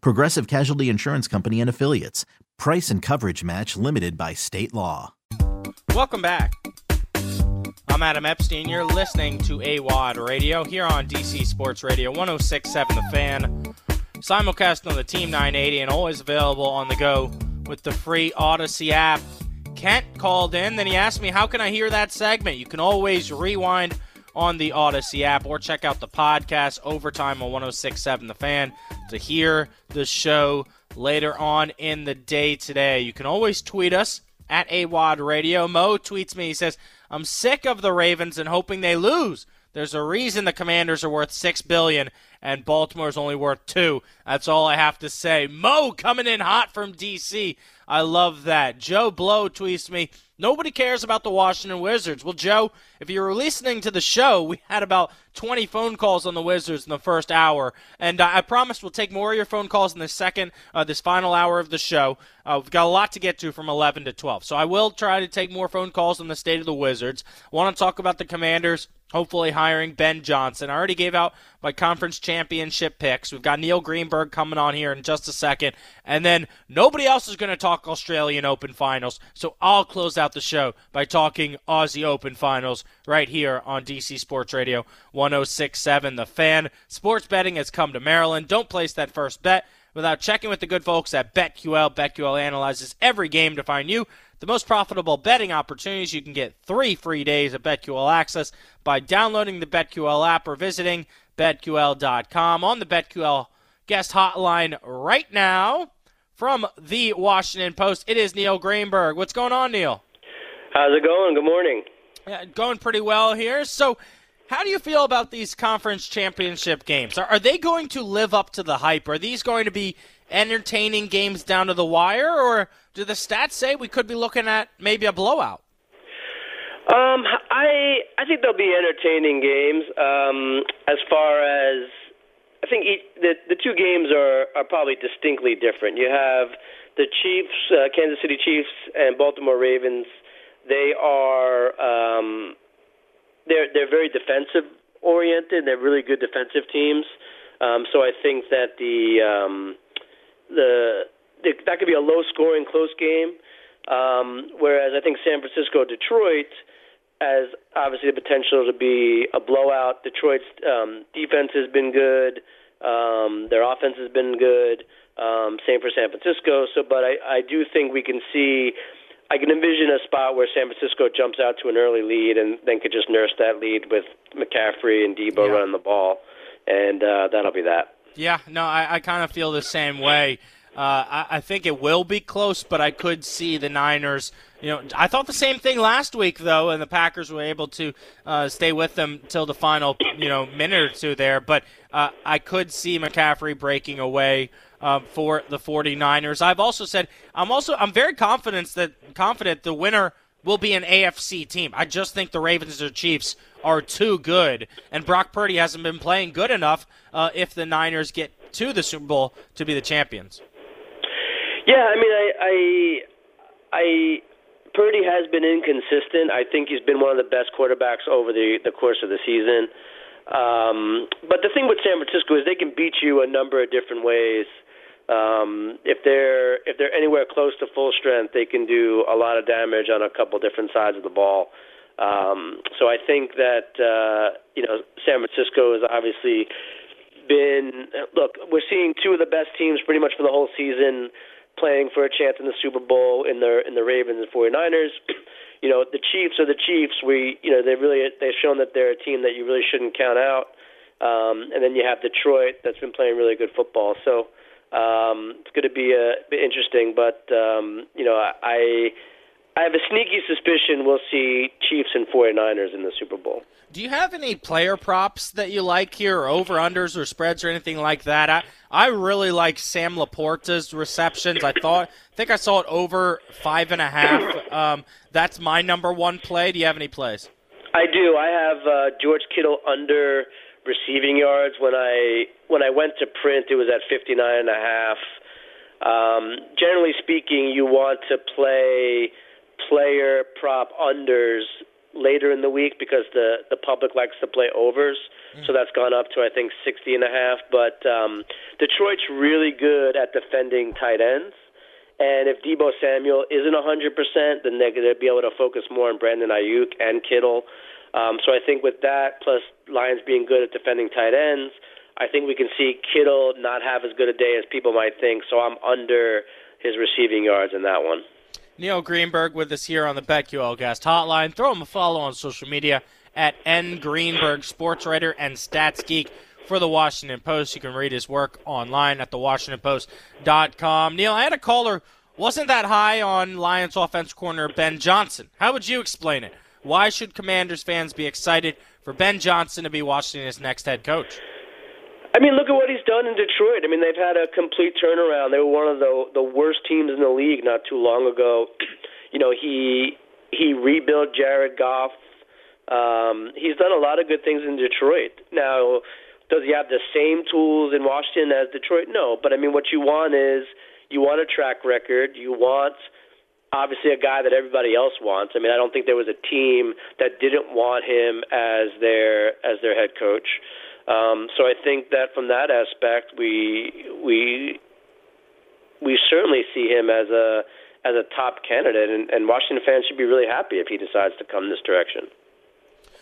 Progressive Casualty Insurance Company and Affiliates. Price and coverage match limited by state law. Welcome back. I'm Adam Epstein. You're listening to AWOD Radio here on DC Sports Radio 1067 The Fan. Simulcast on the Team 980 and always available on the go with the free Audacy app. Kent called in, then he asked me, How can I hear that segment? You can always rewind on the Audacy app or check out the podcast Overtime on 1067 The Fan to hear the show later on in the day today. You can always tweet us at AWOD Radio. Mo tweets me, he says, I'm sick of the Ravens and hoping they lose. There's a reason the Commanders are worth six billion and Baltimore's only worth two. That's all I have to say. Mo coming in hot from DC. I love that. Joe Blow tweets me, nobody cares about the Washington Wizards. Well, Joe, if you were listening to the show, we had about 20 phone calls on the Wizards in the first hour, and uh, I promise we'll take more of your phone calls in the second, uh, this final hour of the show. Uh, we've got a lot to get to from 11 to 12, so I will try to take more phone calls on the state of the Wizards. Want to talk about the Commanders? Hopefully hiring Ben Johnson. I already gave out my conference championship picks. We've got Neil Greenberg coming on here in just a second. And then nobody else is going to talk Australian Open finals. So I'll close out the show by talking Aussie Open finals right here on DC Sports Radio 1067. The fan. Sports betting has come to Maryland. Don't place that first bet without checking with the good folks at BetQL. BetQL analyzes every game to find you the most profitable betting opportunities. You can get three free days of BetQL access by downloading the BetQL app or visiting BetQL.com on the BetQL guest hotline right now from the Washington Post. It is Neil Greenberg. What's going on, Neil? How's it going? Good morning. Yeah, going pretty well here. So, how do you feel about these conference championship games? Are, are they going to live up to the hype? Are these going to be entertaining games down to the wire, or do the stats say we could be looking at maybe a blowout? Um, I I think they'll be entertaining games. Um, as far as I think each, the the two games are are probably distinctly different. You have the Chiefs, uh, Kansas City Chiefs, and Baltimore Ravens. They are um, they're they're very defensive oriented. They're really good defensive teams. Um, so I think that the um, the, the that could be a low scoring close game. Um, whereas I think San Francisco Detroit has obviously the potential to be a blowout. Detroit's um, defense has been good. Um, their offense has been good. Um, same for San Francisco. So, but I, I do think we can see. I can envision a spot where San Francisco jumps out to an early lead and then could just nurse that lead with McCaffrey and Deebo yeah. running the ball, and uh, that'll be that. Yeah, no, I, I kind of feel the same way. Uh, I, I, think it will be close, but I could see the Niners. You know, I thought the same thing last week though, and the Packers were able to uh, stay with them till the final, you know, minute or two there. But uh, I could see McCaffrey breaking away uh, for the 49ers. I've also said I'm also I'm very confident that confident the winner will be an AFC team. I just think the Ravens or Chiefs are too good, and Brock Purdy hasn't been playing good enough. Uh, if the Niners get to the Super Bowl to be the champions. Yeah, I mean, I, I, I Purdy has been inconsistent. I think he's been one of the best quarterbacks over the the course of the season. Um, but the thing with San Francisco is they can beat you a number of different ways. Um, if they're if they're anywhere close to full strength, they can do a lot of damage on a couple different sides of the ball. Um, so I think that uh, you know San Francisco has obviously been look. We're seeing two of the best teams pretty much for the whole season. playing for a chance in the Super Bowl in the in the Ravens and 49ers. you know, the Chiefs are the Chiefs. We, you know, they really they've shown that they're a team that you really shouldn't count out. Um, and then you have Detroit that's been playing really good football. So um, it's going to be a bit interesting. But um, you know, I I have a sneaky suspicion we'll see Chiefs and 49ers in the Super Bowl. Do you have any player props that you like here, or over unders or spreads or anything like that? I I really like Sam LaPorta's receptions. I thought I think I saw it over five and a half. Um, that's my number one play. Do you have any plays? I do. I have uh, George Kittle under receiving yards. When I when I went to print, it was at 59 and a half. Um, generally speaking, you want to play player prop unders later in the week because the the public likes to play overs. Mm. So that's gone up to I think sixty and a half. But um, Detroit's really good at defending tight ends. And if Deebo Samuel isn't 100%, then they're going to be able to focus more on Brandon Aiyuk and Kittle. Um, so I think with that, plus Lions being good at defending tight ends, I think we can see Kittle not have as good a day as people might think. So I'm under his receiving yards in that one. Neil Greenberg with us here on the BetQL Guest Hotline. Throw him a follow on social media at N Greenberg, sports writer and stats geek for the Washington Post. You can read his work online at thewashingtonpost.com. Neil, I had a caller wasn't that high on Lions offensive coordinator Ben Johnson. How would you explain it? Why should Commanders fans be excited for Ben Johnson to be Washington's next head coach? I mean, look at what he's done in Detroit. I mean, they've had a complete turnaround. They were one of the the worst teams in the league not too long ago. You know, he he rebuilt Jared Goff. Um, he's done a lot of good things in Detroit. Now, does he have the same tools in Washington as Detroit? No, but I mean, what you want is you want a track record. You want obviously a guy that everybody else wants. I mean, I don't think there was a team that didn't want him as their as their head coach. Um, so I think that from that aspect, we we we certainly see him as a as a top candidate, and, and Washington fans should be really happy if he decides to come this direction.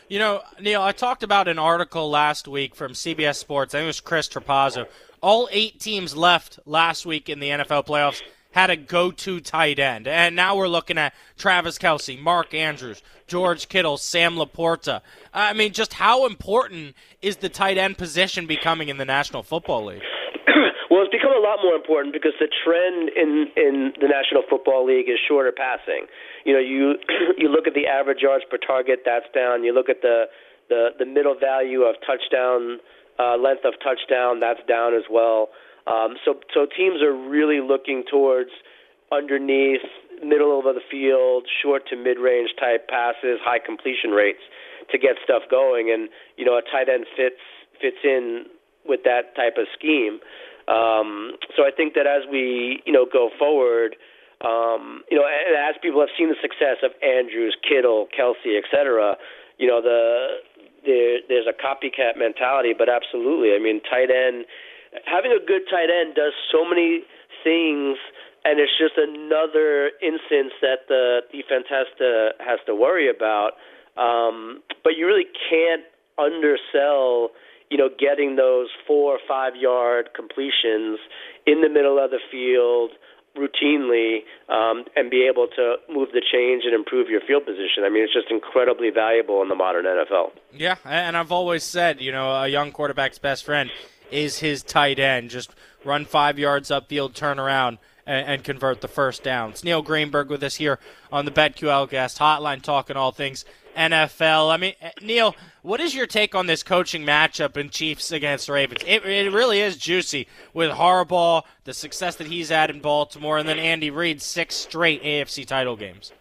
You know, Neil, I talked about an article last week from CBS Sports. I think it was Chris Trapasso. All eight teams left last week in the NFL playoffs had a go-to tight end, and now we're looking at Travis Kelce, Mark Andrews, George Kittle, Sam LaPorta. I mean, just how important is the tight end position becoming in the National Football League? well, it's become a lot more important because the trend in in the National Football League is shorter passing. You know, you you look at the average yards per target, that's down. You look at the the the middle value of touchdown uh, length of touchdown, that's down as well. Um, so so teams are really looking towards underneath, middle of the field, short to mid range type passes, high completion rates to get stuff going. And you know, a tight end fits fits in with that type of scheme. Um, so I think that as we you know go forward, um, you know, and as people have seen the success of Andrews, Kittle, Kelce, et cetera, you know, the there, there's a copycat mentality, but absolutely, I mean, tight end having a good tight end does so many things and it's just another instance that the defense has to has to worry about. Um, but you really can't undersell, you know, getting those four or five yard completions in the middle of the field routinely um, and be able to move the change and improve your field position. I mean, it's just incredibly valuable in the modern NFL. Yeah, and I've always said, you know, a young quarterback's best friend is his tight end. Just run five yards upfield, turn around, and, and convert the first down. It's Neil Greenberg with us here on the BetQL Guest Hotline, talking all things NFL. I mean, eh, Neil, what is your take on this coaching matchup in Chiefs against Ravens? It, it really is juicy with Harbaugh, the success that he's had in Baltimore, and then Andy Reid, six straight AFC title games.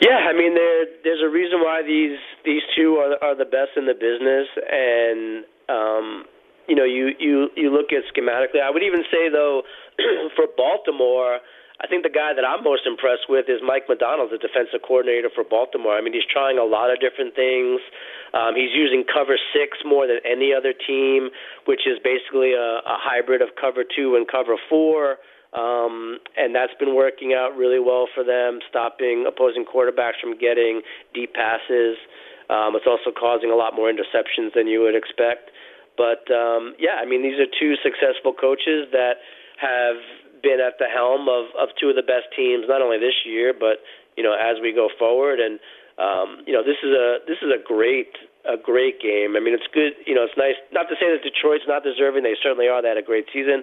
Yeah, I mean, there, there's a reason why these these two are are the best in the business, and um, you know, you you you look at schematically. I would even say though, for Baltimore, I think the guy that I'm most impressed with is Mike Macdonald, the defensive coordinator for Baltimore. I mean, he's trying a lot of different things. Um, he's using cover six more than any other team, which is basically a, a hybrid of cover two and cover four. Um, and that's been working out really well for them, stopping opposing quarterbacks from getting deep passes. Um, it's also causing a lot more interceptions than you would expect. But um, yeah, I mean, these are two successful coaches that have been at the helm of of two of the best teams, not only this year, but you know as we go forward. And um, you know this is a this is a great a great game. I mean, it's good. You know, it's nice. Not to say that Detroit's not deserving; they certainly are. They had a great season,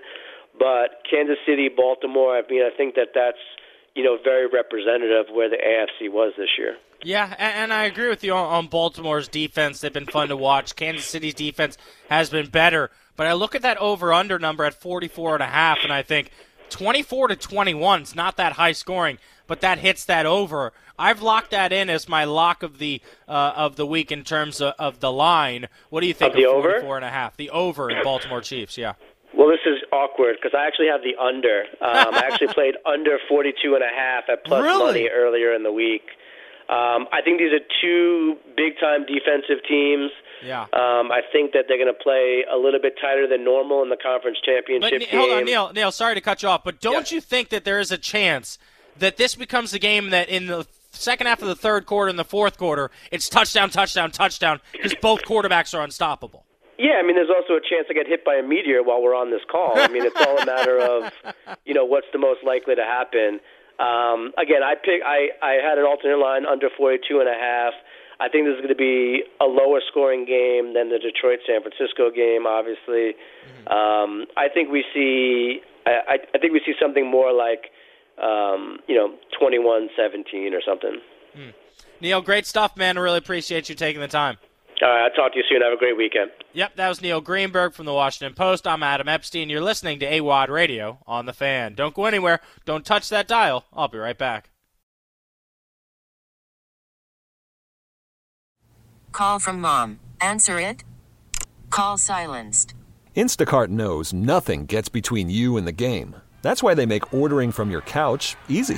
but Kansas City, Baltimore. I mean, I think that that's you know very representative where the AFC was this year. Yeah, and, I agree with you on, Baltimore's defense. They've been fun to watch. Kansas City's defense has been better, but I look at that over/under number at 44 and a half, and I think 24 to 21. is not that high scoring, but that hits that over. I've locked that in as my lock of the uh, of the week in terms of, of, the line. What do you think of, the of 44 over? and a half? The over in Baltimore Chiefs, yeah. Well, this is awkward because I actually have the under. Um, I actually played under 42 and a half at plus really? money earlier in the week. Um, I think these are two big time defensive teams. Yeah. Um, I think that they're going to play a little bit tighter than normal in the conference championship but, game. Hold on, Neil. Neil, sorry to cut you off, but don't you think that there is a chance that this becomes a game that in the second half of the third quarter and the fourth quarter, it's touchdown, touchdown, touchdown because both quarterbacks are unstoppable? Yeah, I mean, there's also a chance I get hit by a meteor while we're on this call. I mean, it's all a matter of, you know, what's the most likely to happen. Um, again, I pick. I I had an alternate line under 42 and a half. I think this is going to be a lower scoring game than the Detroit San Francisco game. Obviously, mm-hmm. um, I think we see. I, I think we see something more like, um, you know, 21-17 or something. Mm. Neil, great stuff, man. I really appreciate you taking the time. All right, I'll talk to you soon. Have a great weekend. Yep, that was Neil Greenberg from the Washington Post. I'm Adam Epstein. You're listening to AWOD Radio on the fan. Don't go anywhere. Don't touch that dial. I'll be right back. Call from mom. Answer it. Call silenced. Instacart knows nothing gets between you and the game. That's why they make ordering from your couch easy.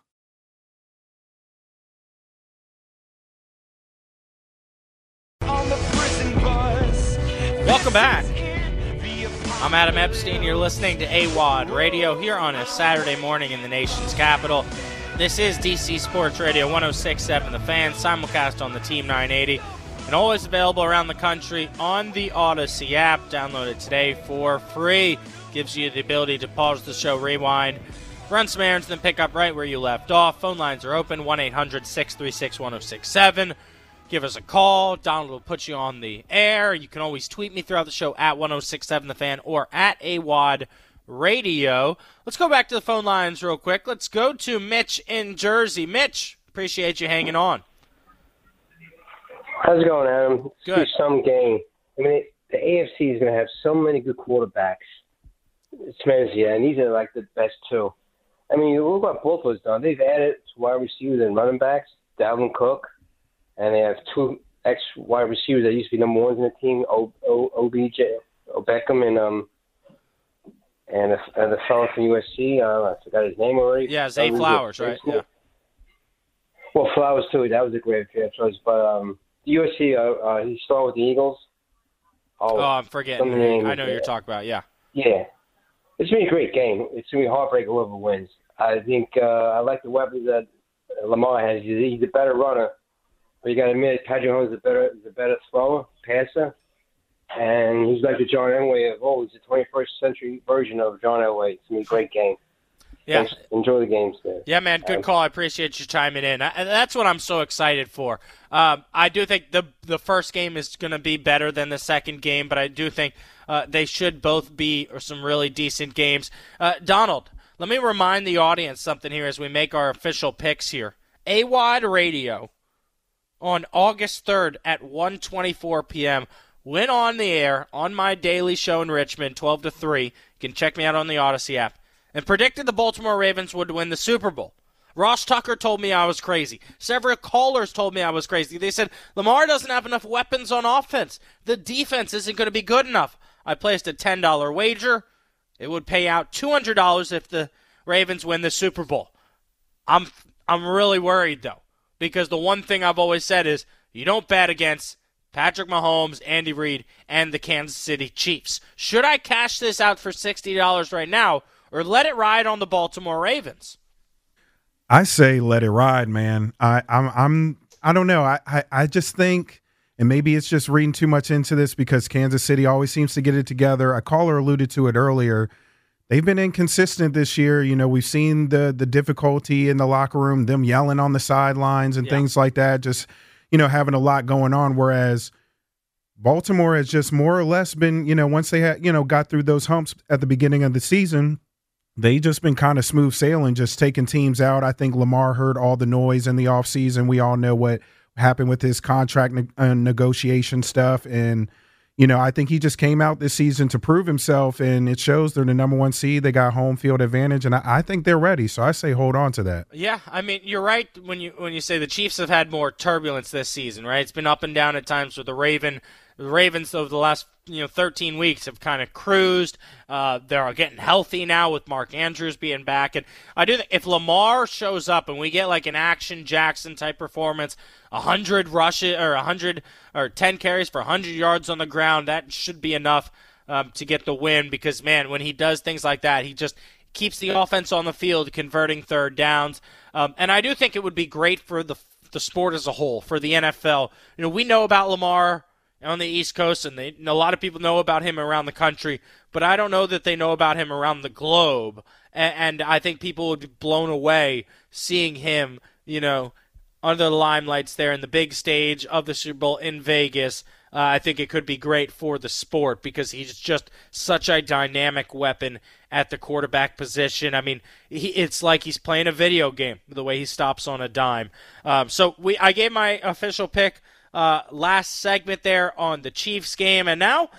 Welcome back. I'm Adam Epstein. You're listening to AWOD Radio here on a Saturday morning in the nation's capital. This is DC Sports Radio 1067 The Fan, simulcast on the Team 980, and always available around the country on the Audacy app. Download it today for free. Gives you the ability to pause the show, rewind, run some errands, then pick up right where you left off. Phone lines are open 1 800 636 1067 give us a call. Donald will put you on the air. You can always tweet me throughout the show at 1067 The Fan or at AWOD Radio. Let's go back to the phone lines real quick. Let's go to Mitch in Jersey. Mitch, appreciate you hanging on. How's it going, Adam? Good. Some game. I mean, the AFC is going to have so many good quarterbacks. It's tremendous, yeah, and these are like the best two. I mean, look what Buffalo's done. They've added to wide receivers and running backs. Dalvin Cook, and they have two ex wide receivers that used to be number ones in the team, o, o, OBJ, o Beckham, and um, and the, and the fellow from USC. Uh, I forgot his name already. Yeah, Zay Flowers, right? Yeah. Well, Flowers too. That was a great draft choice, but um, USC. Uh, uh, he started with the Eagles. Oh, oh I'm forgetting. I know you're talking about. Yeah. Yeah, it's gonna be a great game. It's gonna be a heartbreak whoever wins. I think uh, I like the weapons that Lamar has. He's a better runner but you got to admit Patrick Mahomes is a better is a better thrower, passer, and he's like the John Elway of old. He's the 21st century version of John Elway. It's gonna be a great game. Yeah. Enjoy the games, there. Yeah, man, good call. I appreciate you chiming in. I, that's what I'm so excited for. Um, I do think the the first game is going to be better than the second game, but I do think uh, they should both be some really decent games. Uh, Donald, let me remind the audience something here as we make our official picks here. AWOD Radio on August 3rd at 1:24 p.m. went on the air on my daily show in Richmond, 12 to 3. You can check me out on the Audacy app and predicted the Baltimore Ravens would win the Super Bowl. Ross Tucker told me I was crazy. Several callers told me I was crazy. They said Lamar doesn't have enough weapons on offense. The defense isn't going to be good enough. I placed a $10 wager. It would pay out $200 if the Ravens win the Super Bowl. I'm I'm really worried though because the one thing I've always said is you don't bet against Patrick Mahomes, Andy Reid, and the Kansas City Chiefs. Should I cash this out for $60 right now or let it ride on the Baltimore Ravens? I say let it ride, man. I, I'm I'm I don't know. I, I, I just think and maybe it's just reading too much into this because Kansas City always seems to get it together. A caller alluded to it earlier. They've been inconsistent this year. You know, we've seen the the difficulty in the locker room, them yelling on the sidelines and Yeah. things like that, just, you know, having a lot going on. Whereas Baltimore has just more or less been, you know, once they had, you know, got through those humps at the beginning of the season, they just been kind of smooth sailing, just taking teams out. I think Lamar heard all the noise in the offseason. We all know what happened with his contract ne- uh, negotiation stuff. And, you know, I think he just came out this season to prove himself, and it shows they're the number one seed. They got home field advantage, and I, I think they're ready. So I say hold on to that. Yeah, I mean you're right when you when you say the Chiefs have had more turbulence this season, right? It's been up and down at times with the Raven. The Ravens over the last you know 13 weeks have kind of cruised. Uh, they're getting healthy now with Mark Andrews being back, and I do think if Lamar shows up and we get like an action Jackson type performance, hundred rushes or hundred or 10 carries for 100 yards on the ground, that should be enough um, to get the win. Because man, when he does things like that, he just keeps the offense on the field, converting third downs. Um, and I do think it would be great for the the sport as a whole, for the NFL. You know, we know about Lamar on the East Coast, and they, a lot of people know about him around the country, but I don't know that they know about him around the globe. And, and I think people would be blown away seeing him, you know, under the limelights there in the big stage of the Super Bowl in Vegas. Uh, I think it could be great for the sport because he's just such a dynamic weapon at the quarterback position. I mean, he, it's like he's playing a video game the way he stops on a dime. Um, so we, I gave my official pick uh, last segment there on the Chiefs game, and now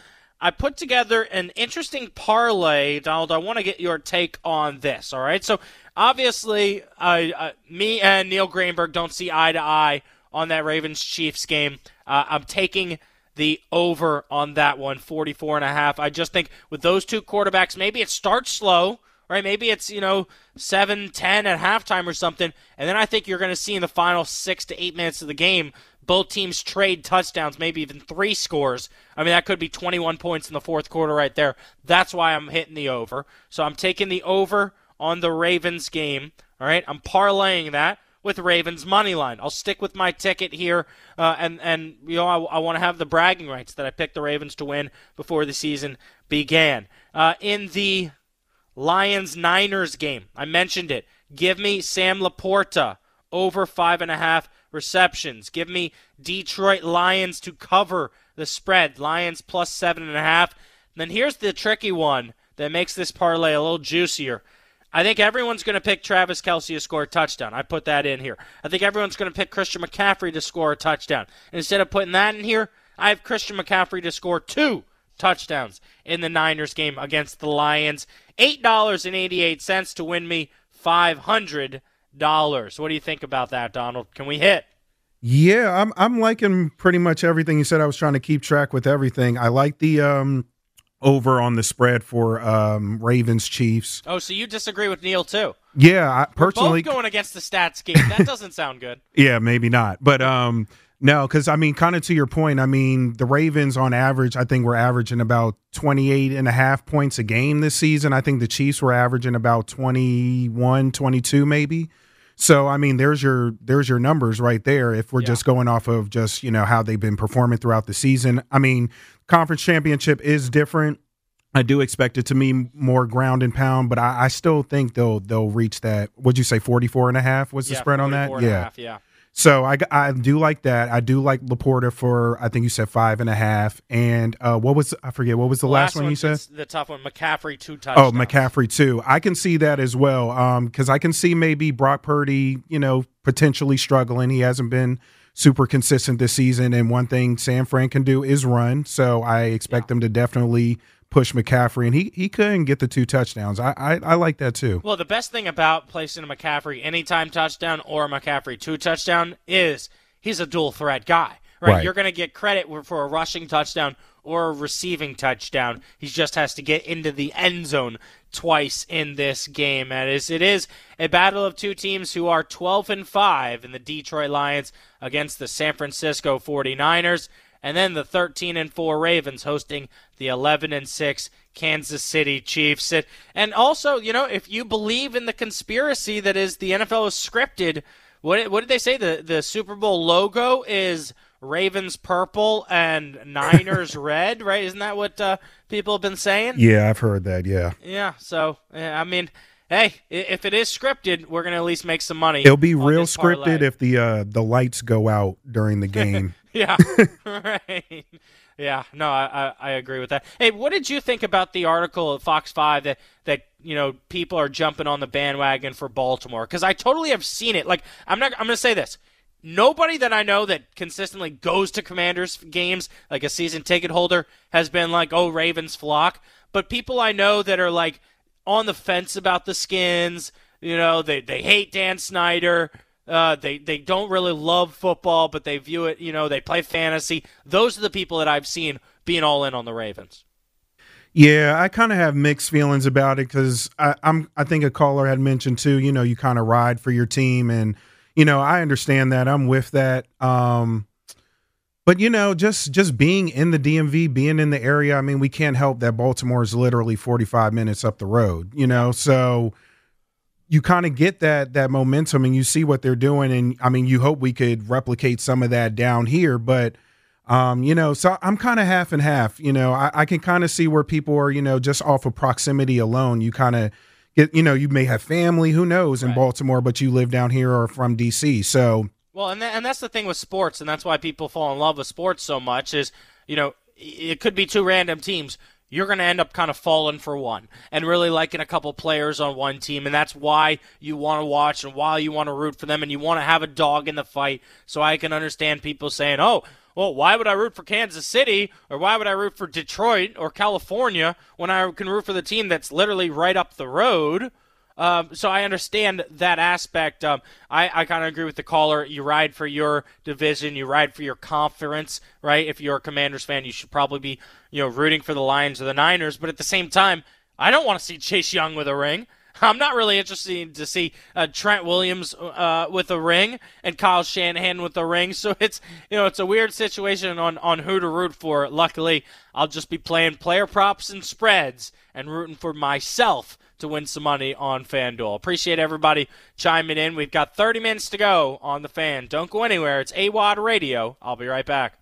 I put together an interesting parlay, Donald. I want to get your take on this. All right, so obviously, uh, uh, me and Neil Greenberg don't see eye to eye on that Ravens Chiefs game. Uh, I'm taking the over on that one, 44 and a half. I just think with those two quarterbacks, maybe it starts slow, right? Maybe it's, you know, 7 10 at halftime or something. And then I think you're going to see in the final six to eight minutes of the game, both teams trade touchdowns, maybe even three scores. I mean, that could be 21 points in the fourth quarter right there. That's why I'm hitting the over. So I'm taking the over on the Ravens game. All right, I'm parlaying that with Ravens money line. I'll stick with my ticket here, uh, and and you know I, I want to have the bragging rights that I picked the Ravens to win before the season began. Uh, in the Lions Niners game, I mentioned it. Give me Sam LaPorta over five and a half receptions. Give me Detroit Lions to cover the spread. Lions plus seven and a half. And then here's the tricky one that makes this parlay a little juicier. I think everyone's going to pick Travis Kelce to score a touchdown. I put that in here. I think everyone's going to pick Christian McCaffrey to score a touchdown. Instead of putting that in here, I have Christian McCaffrey to score two touchdowns in the Niners game against the Lions. $8.88 to win me $500. What do you think about that, Donald? Can we hit? Yeah, I'm I'm liking pretty much everything you said. I was trying to keep track with everything. I like the um over on the spread for um Ravens Chiefs. Oh, so you disagree with Neil, too? Yeah, I personally Both going against the stats game. That doesn't sound good. Yeah, maybe not. But um no, cuz I mean kind of to your point, I mean the Ravens on average, I think we're averaging about 28 and a half points a game this season. I think the Chiefs were averaging about 21, 22 maybe. So I mean, there's your there's your numbers right there. If we're Yeah. just going off of just you know how they've been performing throughout the season. I mean, conference championship is different. I do expect it to mean more ground and pound, but I, I still think they'll they'll reach that. Would you say 44 and a half was the yeah, spread on that? 44 and a half, yeah. So I, I do like that. I do like LaPorta for I think you said five and a half. And uh, what was I forget what was the last, one you said? the- tough one. McCaffrey two Oh, touchdowns. Oh, McCaffrey too. I can see that as well. Um, because I can see maybe Brock Purdy, you know, potentially struggling. He hasn't been super consistent this season, and one thing San Fran can do is run. So I expect them to definitely push McCaffrey, and he he couldn't get the two touchdowns. I I, I like that too. Well, the best thing about placing a McCaffrey anytime touchdown or a McCaffrey two touchdown is he's a dual threat guy. Right? Right. You're going to get credit for a rushing touchdown or a receiving touchdown. He just has to get into the end zone twice in this game. And it is, it is a battle of two teams who are 12 and 5 in the Detroit Lions against the San Francisco 49ers and then the 13 and 4 Ravens hosting the 11 and 6 Kansas City Chiefs. And also, you know, if you believe in the conspiracy that is the NFL is scripted, what what did they say? The the Super Bowl logo is Ravens purple and Niners red, right? Isn't that what uh, people have been saying? Yeah, I've heard that. Yeah, Yeah. So yeah, I mean, hey, if it is scripted, we're gonna at least make some money. it'll be real this parlay. scripted if the uh the lights go out during the game. Yeah. right. Yeah. No, I, I I agree with that. Hey, what did you think about the article at Fox Five that that you know people are jumping on the bandwagon for Baltimore? Because I totally have seen it. Like I'm not. I'm gonna say this. Nobody that I know that consistently goes to Commanders games, like a season ticket holder, has been like, "Oh, Ravens flock." But people I know that are like on the fence about the skins. You know, they they hate Dan Snyder. Uh, they they don't really love football, but they view it. You know, they play fantasy. Those are the people that I've seen being all in on the Ravens. Yeah, I kind of have mixed feelings about it because I'm. I think a caller had mentioned too. You know, you kind of ride for your team, and you know, I understand that. I'm with that. Um, but you know, just just being in the DMV, being in the area. I mean, we can't help that Baltimore is literally 45 minutes up the road. You know, so you kind of get that that momentum, and you see what they're doing, and I mean, you hope we could replicate some of that down here, but. Um, you know, so I'm kind of half and half. You know, I, I can kind of see where people are, you know, just off of proximity alone. You kind of get, you know, you may have family, who knows, in Right. Baltimore, but you live down here or from DC. So, Well, and and that's the thing with sports, and that's why people fall in love with sports so much. Is you know, it could be two random teams. You're going to end up kind of falling for one and really liking a couple players on one team, and that's why you want to watch and why you want to root for them, and you want to have a dog in the fight. So I can understand people saying, "Oh, well, why would I root for Kansas City or why would I root for Detroit or California when I can root for the team that's literally right up the road?" Um, so I understand that aspect. Um, I, I kind of agree with the caller. You ride for your division, you ride for your conference, right? If you're a Commanders fan, you should probably be, you know, rooting for the Lions or the Niners. But at the same time, I don't want to see Chase Young with a ring. I'm not really interested to see uh, Trent Williams uh, with a ring and Kyle Shanahan with a ring. So it's you know it's a weird situation on on who to root for. Luckily, I'll just be playing player props and spreads and rooting for myself to win some money on FanDuel. Appreciate everybody chiming in. We've got 30 minutes to go on the fan. Don't go anywhere. It's AWOD Radio. I'll be right back.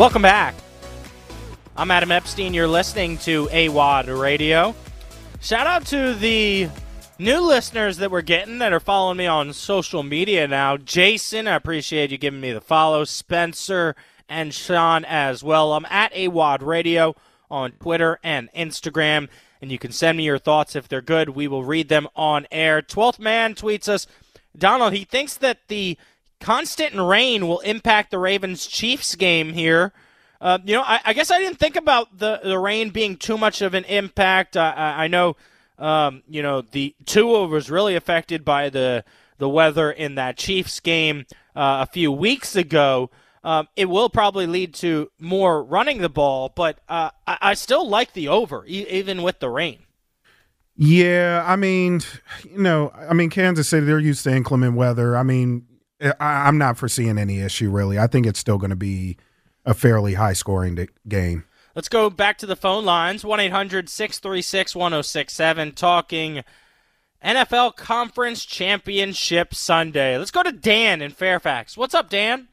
Welcome back. I'm Adam Epstein. You're listening to AWOD Radio. Shout out to the new listeners that we're getting that are following me on social media now. Jason, I appreciate you giving me the follow. Spencer and Sean as well. I'm at AWOD Radio on Twitter and Instagram, and you can send me your thoughts if they're good. We will read them on air. 12th Man tweets us Donald, he thinks that the constant rain will impact the Ravens Chiefs game here Uh, you know, I, I, guess I didn't think about the the rain being too much of an impact. I, I know, um, you know, the Tua was really affected by the the weather in that Chiefs game uh, a few weeks ago. Um, it will probably lead to more running the ball, but uh, I, I, still like the over, e- even with the rain. Yeah, I mean, you know, I mean, Kansas City, they're used to inclement weather. I mean, I, am not foreseeing any issue really. I think it's still going to be a fairly high scoring game. Let's go back to the phone lines 1 800 636 1067, talking NFL Conference Championship Sunday. Let's go to Dan in Fairfax. What's up, Dan?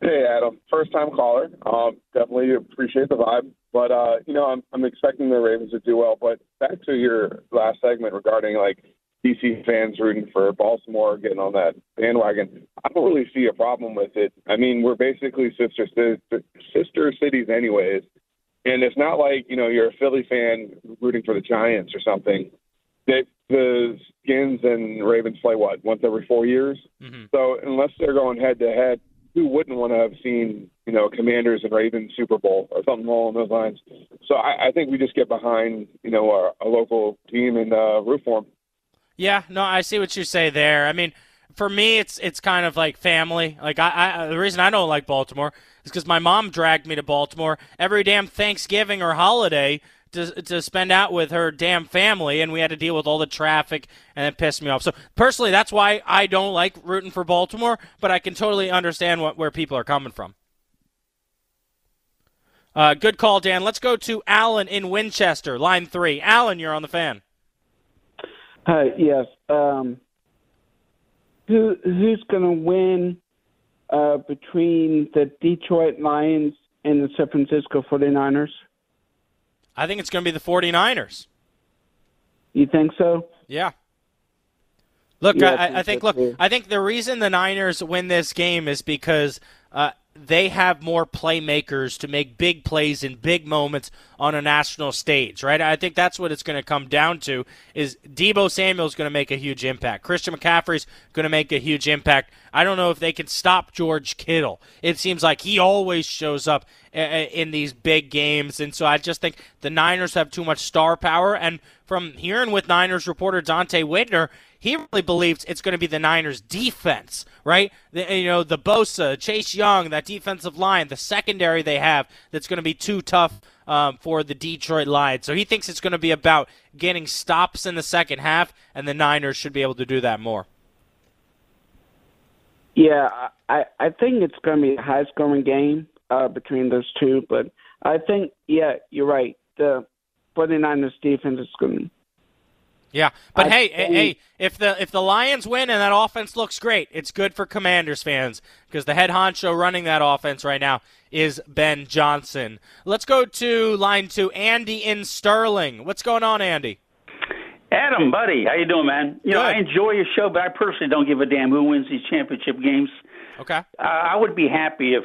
Hey, Adam. First time caller. Um, definitely appreciate the vibe. But, uh, you know, I'm, I'm expecting the Ravens to do well. But back to your last segment regarding, like, DC fans rooting for Baltimore getting on that bandwagon. I don't really see a problem with it. I mean, we're basically sister sister cities, anyways. And it's not like you know you're a Philly fan rooting for the Giants or something. They, the Skins and Ravens play what once every four years. Mm-hmm. So unless they're going head to head, who wouldn't want to have seen you know Commanders and Ravens Super Bowl or something along those lines? So I, I think we just get behind you know a, a local team and uh, root for them. Yeah, no, I see what you say there. I mean, for me, it's it's kind of like family. Like I, I the reason I don't like Baltimore is because my mom dragged me to Baltimore every damn Thanksgiving or holiday to, to spend out with her damn family, and we had to deal with all the traffic, and it pissed me off. So personally, that's why I don't like rooting for Baltimore, but I can totally understand what where people are coming from. Uh, good call, Dan. Let's go to Alan in Winchester, line three. Alan, you're on the fan. Hi. Yes. Um, who who's going to win uh, between the Detroit Lions and the San Francisco 49ers? I think it's going to be the 49ers. You think so? Yeah. Look, yeah, I, I, think look, I think the reason the Niners win this game is because uh, they have more playmakers to make big plays in big moments on a national stage, right? I think that's what it's going to come down to is Deebo Samuel's going to make a huge impact. Christian McCaffrey's going to make a huge impact. I don't know if they can stop George Kittle. It seems like he always shows up eh, eh, in these big games, and so I just think the Niners have too much star power. And from hearing with Niners reporter Donte Whitner, he really believes it's going to be the Niners' defense, right? The, you know, the Bosa, Chase Young, that defensive line, the secondary they have that's going to be too tough um, for the Detroit Lions. So he thinks it's going to be about getting stops in the second half, and the Niners should be able to do that more. Yeah, I I think it's going to be a high scoring game uh, between those two, but I think yeah, you're right. The 49ers defense is going to yeah, but I hey, hey, hey, if the if the Lions win and that offense looks great, it's good for Commanders fans because the head honcho running that offense right now is Ben Johnson. Let's go to line two, Andy in Sterling. What's going on, Andy? Adam, buddy, how you doing, man? You good. know, I enjoy your show, but I personally don't give a damn who wins these championship games. Okay. Uh, I would be happy if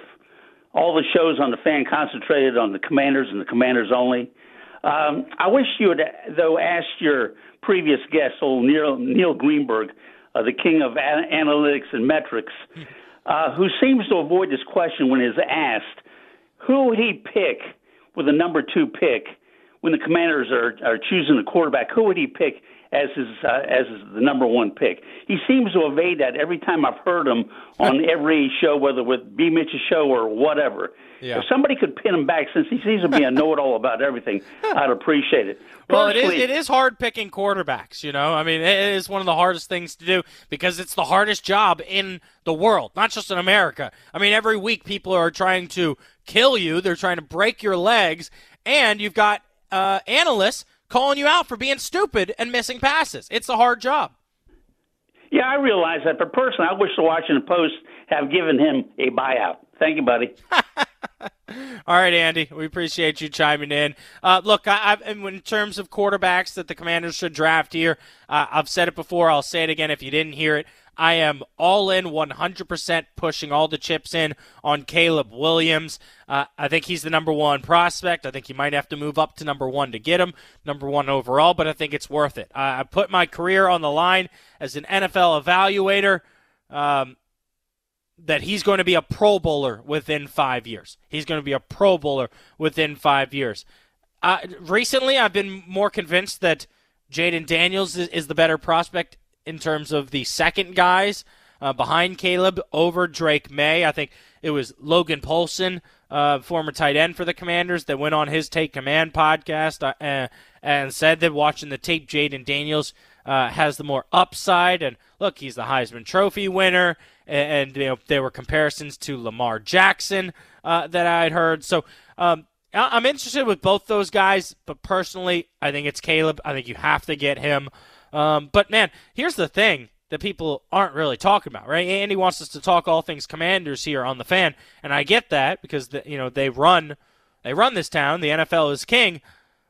all the shows on the fan concentrated on the Commanders and the Commanders only. Um, I wish you had, though, asked your previous guest, old Neil, Neil Greenberg, uh, the king of a- analytics and metrics, uh, who seems to avoid this question when is asked, who would he pick with the number two pick when the Commanders are, are choosing a quarterback? Who would he pick as his uh, as his, the number one pick. He seems to evade that every time I've heard him on every show, whether with B. Mitch's show or whatever. Yeah. If somebody could pin him back, since he seems to be a know-it-all about everything, I'd appreciate it. Well, it is it is hard picking quarterbacks. You know, I mean, it is one of the hardest things to do because it's the hardest job in the world, not just in America. I mean, every week people are trying to kill you. They're trying to break your legs, and you've got uh, analysts calling you out for being stupid and missing passes. It's a hard job. Yeah, I realize that, but personally, I wish the Washington Post have given him a buyout. Thank you, buddy. All right, Andy, we appreciate you chiming in. Uh, look, I, I, in terms of quarterbacks that the Commanders should draft here, uh, I've said it before. I'll say it again if you didn't hear it. I am all in 100% pushing all the chips in on Caleb Williams. Uh, I think he's the number one prospect. I think you might have to move up to number one to get him, number one overall, but I think it's worth it. I, I put my career on the line as an NFL evaluator. Um, that he's going to be a Pro Bowler within five years. He's going to be a Pro Bowler within five years. Uh, recently, I've been more convinced that Jayden Daniels is, is, the better prospect in terms of the second guys uh, behind Caleb over Drake Maye. I think it was Logan Paulsen, uh, former tight end for the Commanders, that went on his Take Command podcast uh, and said that watching the tape, Jayden Daniels uh, has the more upside. And look, he's the Heisman Trophy winner, and, and you know there were comparisons to Lamar Jackson uh, that I had heard. So um, I'm interested with both those guys, but personally, I think it's Caleb. I think you have to get him. Um, but man, here's the thing that people aren't really talking about, right? Andy wants us to talk all things Commanders here on the fan, and I get that because the, you know they run, they run this town. The NFL is king,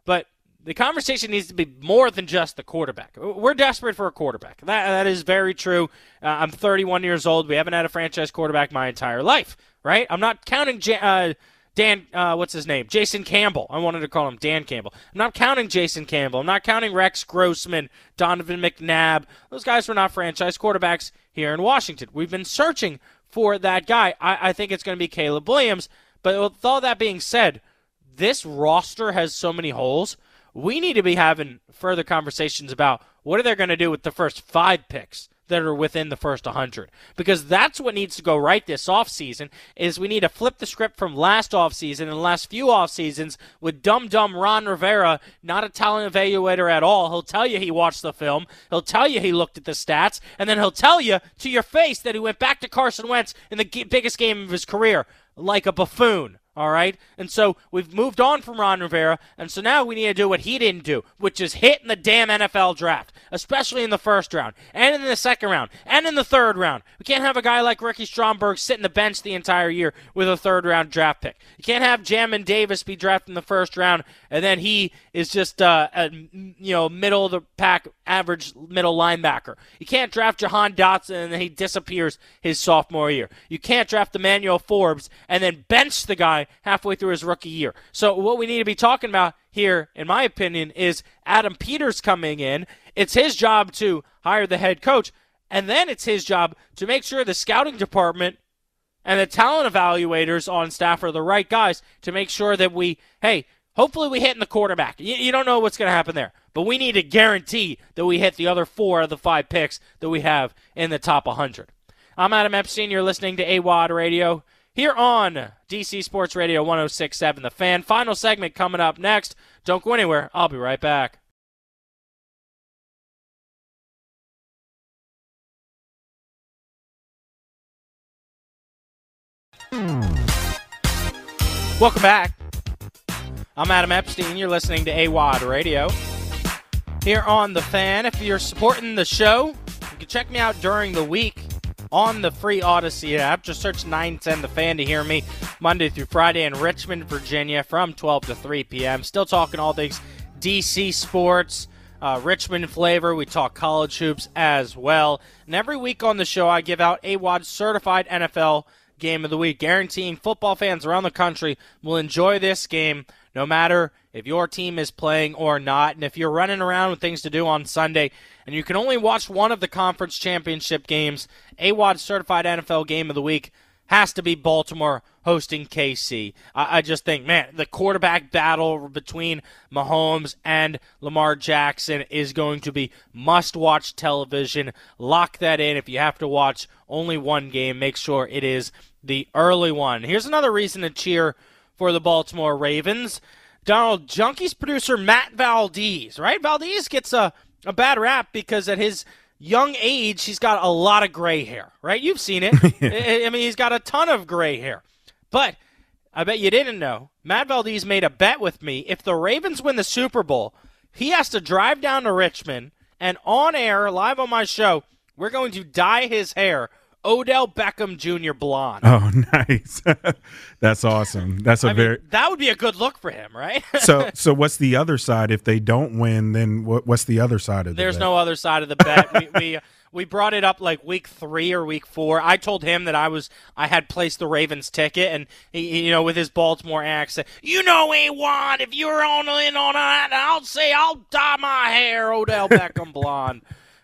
but the conversation needs to be more than just the quarterback. We're desperate for a quarterback. That that is very true. Uh, I'm 31 years old. We haven't had a franchise quarterback my entire life, right? I'm not counting. Uh, Dan, uh, what's his name? Jason Campbell. I wanted to call him Dan Campbell. I'm not counting Jason Campbell. I'm not counting Rex Grossman, Donovan McNabb. Those guys were not franchise quarterbacks here in Washington. We've been searching for that guy. I, I think it's going to be Caleb Williams. But with all that being said, this roster has so many holes. We need to be having further conversations about what are they going to do with the first five picks that are within the first 100 because that's what needs to go right this offseason is we need to flip the script from last offseason and the last few off seasons with dumb dumb Ron Rivera not a talent evaluator at all. He'll tell you he watched the film. He'll tell you he looked at the stats. And then he'll tell you to your face that he went back to Carson Wentz in the biggest game of his career like a buffoon all right? And so we've moved on from Ron Rivera, and so now we need to do what he didn't do, which is hit in the damn NFL draft, especially in the first round, and in the second round, and in the third round. We can't have a guy like Ricky Stromberg sitting in the bench the entire year with a third round draft pick. You can't have Jamin Davis be drafted in the first round, and then he is just uh, a you know middle of the pack, average middle linebacker. You can't draft Jahan Dotson and then he disappears his sophomore year. You can't draft Emmanuel Forbes and then bench the guy halfway through his rookie year. So what we need to be talking about here, in my opinion, is Adam Peters coming in. It's his job to hire the head coach, and then it's his job to make sure the scouting department and the talent evaluators on staff are the right guys to make sure that we, hey, hopefully we hit in the quarterback. You, you don't know what's going to happen there, but we need to guarantee that we hit the other four of the five picks that we have in the top 100. I'm Adam Epstein. You're listening to AWOD Radio here on DC Sports Radio 1067 The Fan. Final segment coming up next. Don't go anywhere. I'll be right back. Welcome back. I'm Adam Epstein. You're listening to AWOD Radio here on The Fan. If you're supporting the show, you can check me out during the week on the free Audacy app. Just search 910 The Fan to hear me Monday through Friday in Richmond, Virginia from 12 to 3 p.m. Still talking all things DC sports. Uh, Richmond flavor. We talk college hoops as well. And every week on the show, I give out AWOD certified NFL game of the week, guaranteeing football fans around the country will enjoy this game no matter if your team is playing or not. And if you're running around with things to do on Sunday and you can only watch one of the conference championship games, AWOD certified NFL game of the week has to be Baltimore hosting KC. I, I, just think, man, the quarterback battle between Mahomes and Lamar Jackson is going to be must watch television. Lock that in. If you have to watch only one game, make sure it is the early one. Here's another reason to cheer for the Baltimore Ravens. Donald Junkies producer Matt Valdez, right? Valdez gets a, a bad rap because at his young age, he's got a lot of gray hair, right? You've seen it. I mean, he's got a ton of gray hair. But I bet you didn't know. Matt Valdez made a bet with me. If the Ravens win the Super Bowl, he has to drive down to Richmond and on air, live on my show, we're going to dye his hair Odell Beckham Jr. blonde. Oh, nice. That's awesome. That's a I very mean, that would be a good look for him, right? so, so what's the other side? If they don't win, then what, what's the other side of the There's bet? no other side of the bet. we, we uh, we brought it up like week three or week four. I told him that I was I had placed the Ravens ticket, and he, you know with his Baltimore accent, you know, A1, if you're on in on that, I'll say I'll dye my hair Odell Beckham blonde.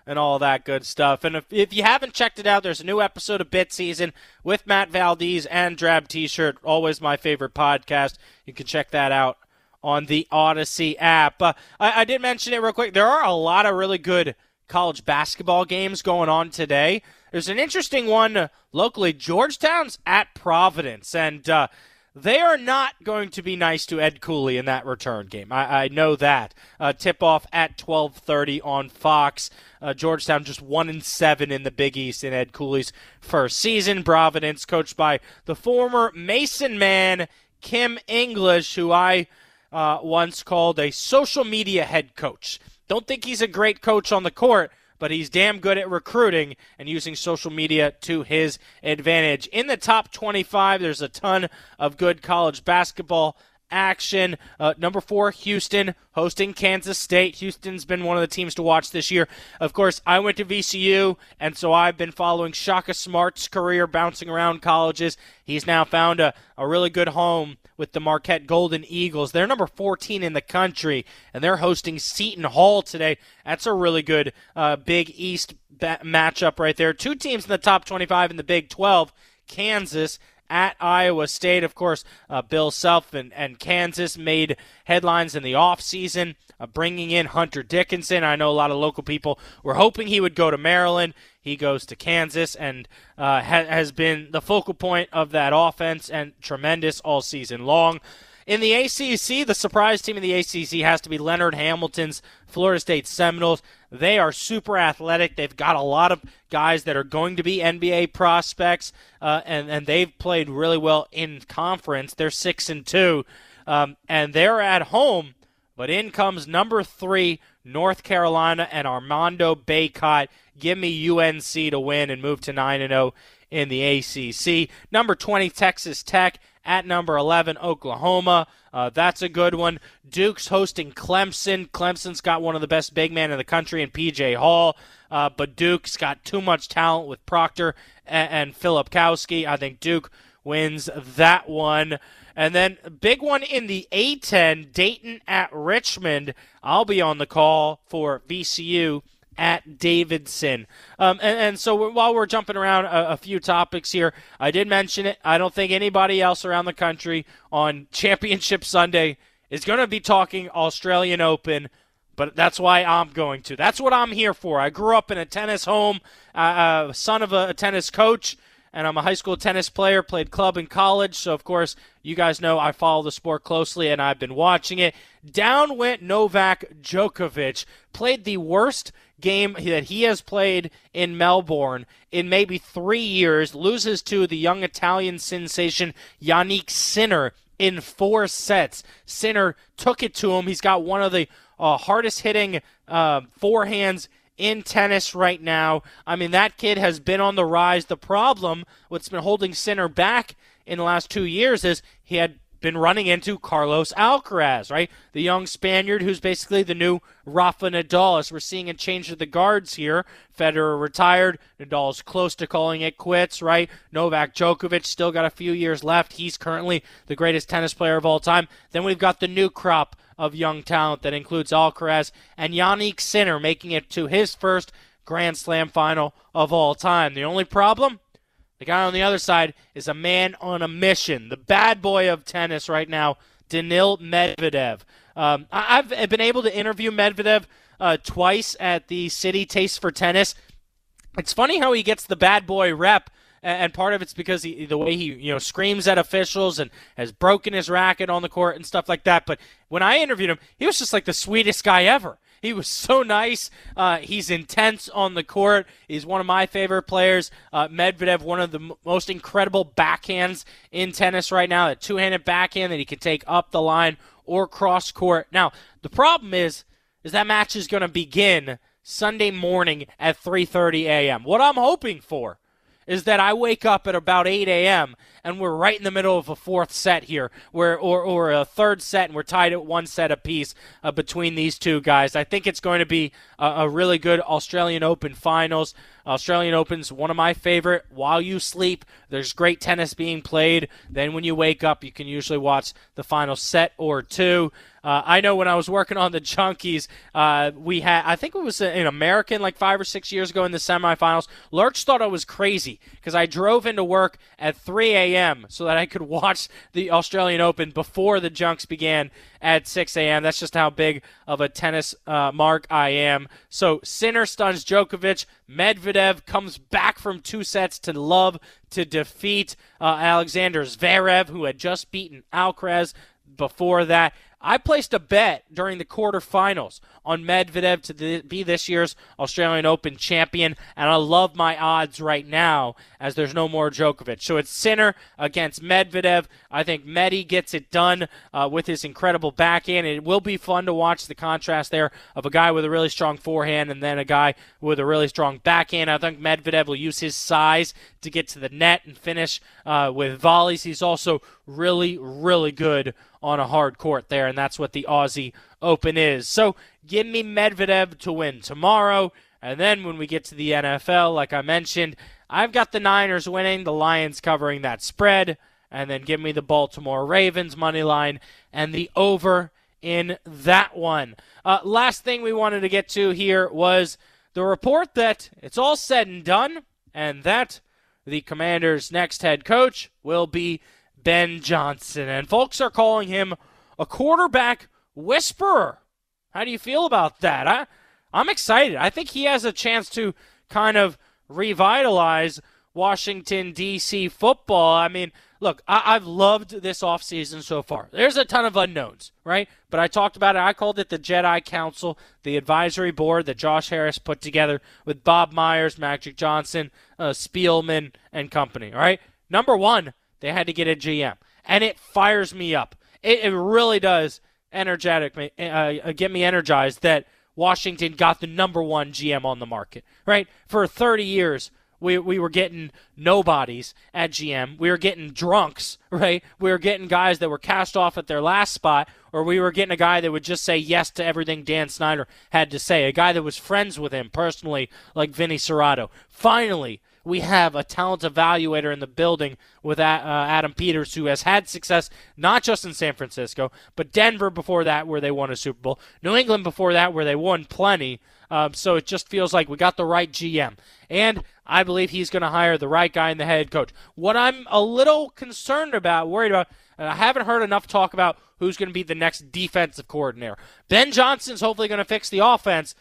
And all that good stuff. And if, if you haven't checked it out, there's a new episode of Bit Season with Matt Valdez and Drab T-shirt. Always my favorite podcast. You can check that out on the Audacy app. Uh, I, I did mention it real quick. There are a lot of really good college basketball games going on today. There's an interesting one locally. Georgetown's at Providence, and uh, they are not going to be nice to Ed Cooley in that return game. I, I know that. Uh, tip off at 12:30 on Fox. Uh, Georgetown just one and seven in the Big East in Ed Cooley's first season. Providence, coached by the former Mason man Kim English, who I uh, once called a social media head coach. Don't think he's a great coach on the court but he's damn good at recruiting and using social media to his advantage. In the top 25, there's a ton of good college basketball action. Uh, number four, Houston hosting Kansas State. Houston's been one of the teams to watch this year. Of course, I went to VCU, and so I've been following Shaka Smart's career bouncing around colleges. He's now found a, a really good home with the Marquette Golden Eagles. They're number 14 in the country, and they're hosting Seton Hall today. That's a really good uh, Big East ba- matchup right there. Two teams in the top 25 in the Big 12. Kansas at Iowa State. Of course, uh, Bill Self and, and, Kansas made headlines in the offseason, uh, bringing in Hunter Dickinson. I know a lot of local people were hoping he would go to Maryland. He goes to Kansas and uh, ha- has been the focal point of that offense and tremendous all season long. In the ACC, the surprise team in the ACC has to be Leonard Hamilton's Florida State Seminoles. They are super athletic. They've got a lot of guys that are going to be NBA prospects, uh, and and they've played really well in conference. They're six and two, um, and they're at home. But in comes number three North Carolina and Armando Bacot. Give me UNC to win and move to nine and zero oh in the ACC. Number twenty Texas Tech at number 11, Oklahoma. Uh, that's a good one. Duke's hosting Clemson. Clemson's got one of the best big men in the country in PJ Hall, uh, but Duke's got too much talent with Proctor and, and Filipowski. I think Duke wins that one. And then big one in the A10, Dayton at Richmond. I'll be on the call for VCU at Davidson. Um, and, and, so while we're jumping around a, a, few topics here, I did mention it. I don't think anybody else around the country on Championship Sunday is going to be talking Australian Open, but that's why I'm going to. That's what I'm here for. I grew up in a tennis home, uh, uh, son of a, a tennis coach. And I'm a high school tennis player, played club in college. So, of course, you guys know I follow the sport closely and I've been watching it. Down went Novak Djokovic, played the worst game that he has played in Melbourne in maybe three years, loses to the young Italian sensation Jannik Sinner in four sets. Sinner took it to him. He's got one of the uh, hardest hitting uh, forehands in tennis right now. I mean, that kid has been on the rise. The problem, what's been holding Sinner back in the last two years, is he had been running into Carlos Alcaraz, right? The young Spaniard who's basically the new Rafa Nadal. As we're seeing a change of the guards here. Federer retired. Nadal's close to calling it quits, right? Novak Djokovic still got a few years left. He's currently the greatest tennis player of all time. Then we've got the new crop of young talent that includes Alcaraz and Jannik Sinner making it to his first Grand Slam final of all time. The only problem? The guy on the other side is a man on a mission. The bad boy of tennis right now, Daniil Medvedev. Um, I- have been able to interview Medvedev uh, twice at the Citi Taste for Tennis. It's funny how he gets the bad boy rep, and part of it's because he, the way he you know screams at officials and has broken his racket on the court and stuff like that. But when I interviewed him, he was just like the sweetest guy ever. He was so nice. Uh, he's intense on the court. He's one of my favorite players. Uh, Medvedev, one of the m- most incredible backhands in tennis right now. A two-handed backhand that he can take up the line or cross court. Now, the problem is, is that match is going to begin Sunday morning at 3:30 a.m. What I'm hoping for is that I wake up at about 8 a.m. and we're right in the middle of a fourth set here, where or, or a third set, and we're tied at one set apiece uh, between these two guys. I think it's going to be a, a really good Australian Open finals. Australian Open's one of my favorite. While you sleep, there's great tennis being played. Then when you wake up, you can usually watch the final set or two. Uh, I know when I was working on the Junkies, uh, we had, I think it was an American like five or six years ago in the semifinals. Lurch thought I was crazy because I drove into work at 3 a.m. so that I could watch the Australian Open before the Junks began at 6 a.m. That's just how big of a tennis uh, mark I am. So Sinner stuns Djokovic. Medvedev comes back from two sets to love to defeat uh, Alexander Zverev, who had just beaten Alcaraz before that. I placed a bet during the quarterfinals on Medvedev to be this year's Australian Open champion, and I love my odds right now as there's no more Djokovic. So it's Sinner against Medvedev. I think Medi gets it done uh, with his incredible backhand. It will be fun to watch the contrast there of a guy with a really strong forehand and then a guy with a really strong backhand. I think Medvedev will use his size to get to the net and finish uh, with volleys. He's also really, really good on a hard court there, and that's what the Aussie Open is. So give me Medvedev to win tomorrow. And then when we get to the NFL, like I mentioned, I've got the Niners winning, the Lions covering that spread, and then give me the Baltimore Ravens money line and the over in that one. Uh, last thing we wanted to get to here was the report that it's all said and done, and that the Commanders' next head coach will be Ben Johnson. And folks are calling him a quarterback whisperer. How do you feel about that? I, I'm excited. I think he has a chance to kind of revitalize Washington, D.C. football. I mean, look, I- have loved this offseason so far. There's a ton of unknowns, right? But I talked about it. I called it the Jedi Council, the advisory board that Josh Harris put together with Bob Myers, Magic Johnson, uh, Spielman, and company, all right? Number one, they had to get a GM, and it fires me up. It, it really does energetic uh, uh, get me energized that Washington got the number one GM on the market. Right for 30 years, we, we were getting nobodies at GM. We were getting drunks, right? We were getting guys that were cast off at their last spot, or we were getting a guy that would just say yes to everything Dan Snyder had to say, a guy that was friends with him personally, like Vinny Cerrato. Finally, we have a talent evaluator in the building with uh, Adam Peters, who has had success not just in San Francisco, but Denver before that, where they won a Super Bowl, New England before that, where they won plenty. Um, so it just feels like we got the right GM. And I believe he's going to hire the right guy in the head coach. What I'm a little concerned about, worried about, and I haven't heard enough talk about who's going to be the next defensive coordinator. Ben Johnson's hopefully going to fix the offense.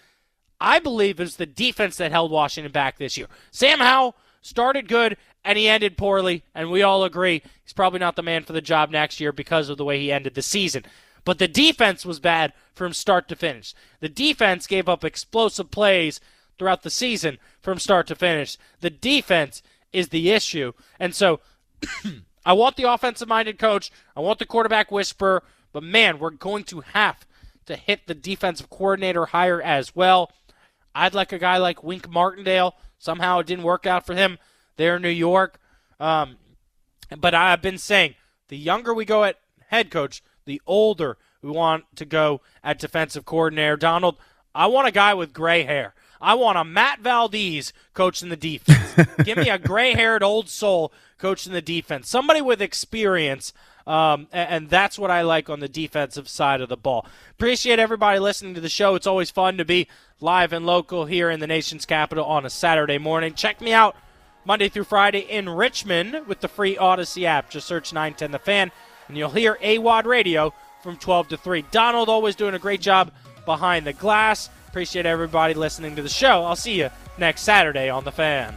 I believe is the defense that held Washington back this year. Sam Howell started good and he ended poorly, and we all agree he's probably not the man for the job next year because of the way he ended the season. But the defense was bad from start to finish. The defense gave up explosive plays throughout the season from start to finish. The defense is the issue. And so I want the offensive minded coach, I want the quarterback whisperer, but man, we're going to have to hit the defensive coordinator hire as well. I'd like a guy like Wink Martindale. Somehow it didn't work out for him there in New York. Um, but I've been saying the younger we go at head coach, the older we want to go at defensive coordinator. Donald, I want a guy with gray hair. I want a Matt Valdez coaching the defense. Give me a gray haired old soul coaching the defense. Somebody with experience um, and, and, that's what I like on the defensive side of the ball. Appreciate everybody listening to the show. It's always fun to be live and local here in the nation's capital on a Saturday morning. Check me out Monday through Friday in Richmond with the free Audacy app. Just search 910 The Fan, and you'll hear AWOD Radio from 12 to 3. Donald always doing a great job behind the glass. Appreciate everybody listening to the show. I'll see you next Saturday on The Fan.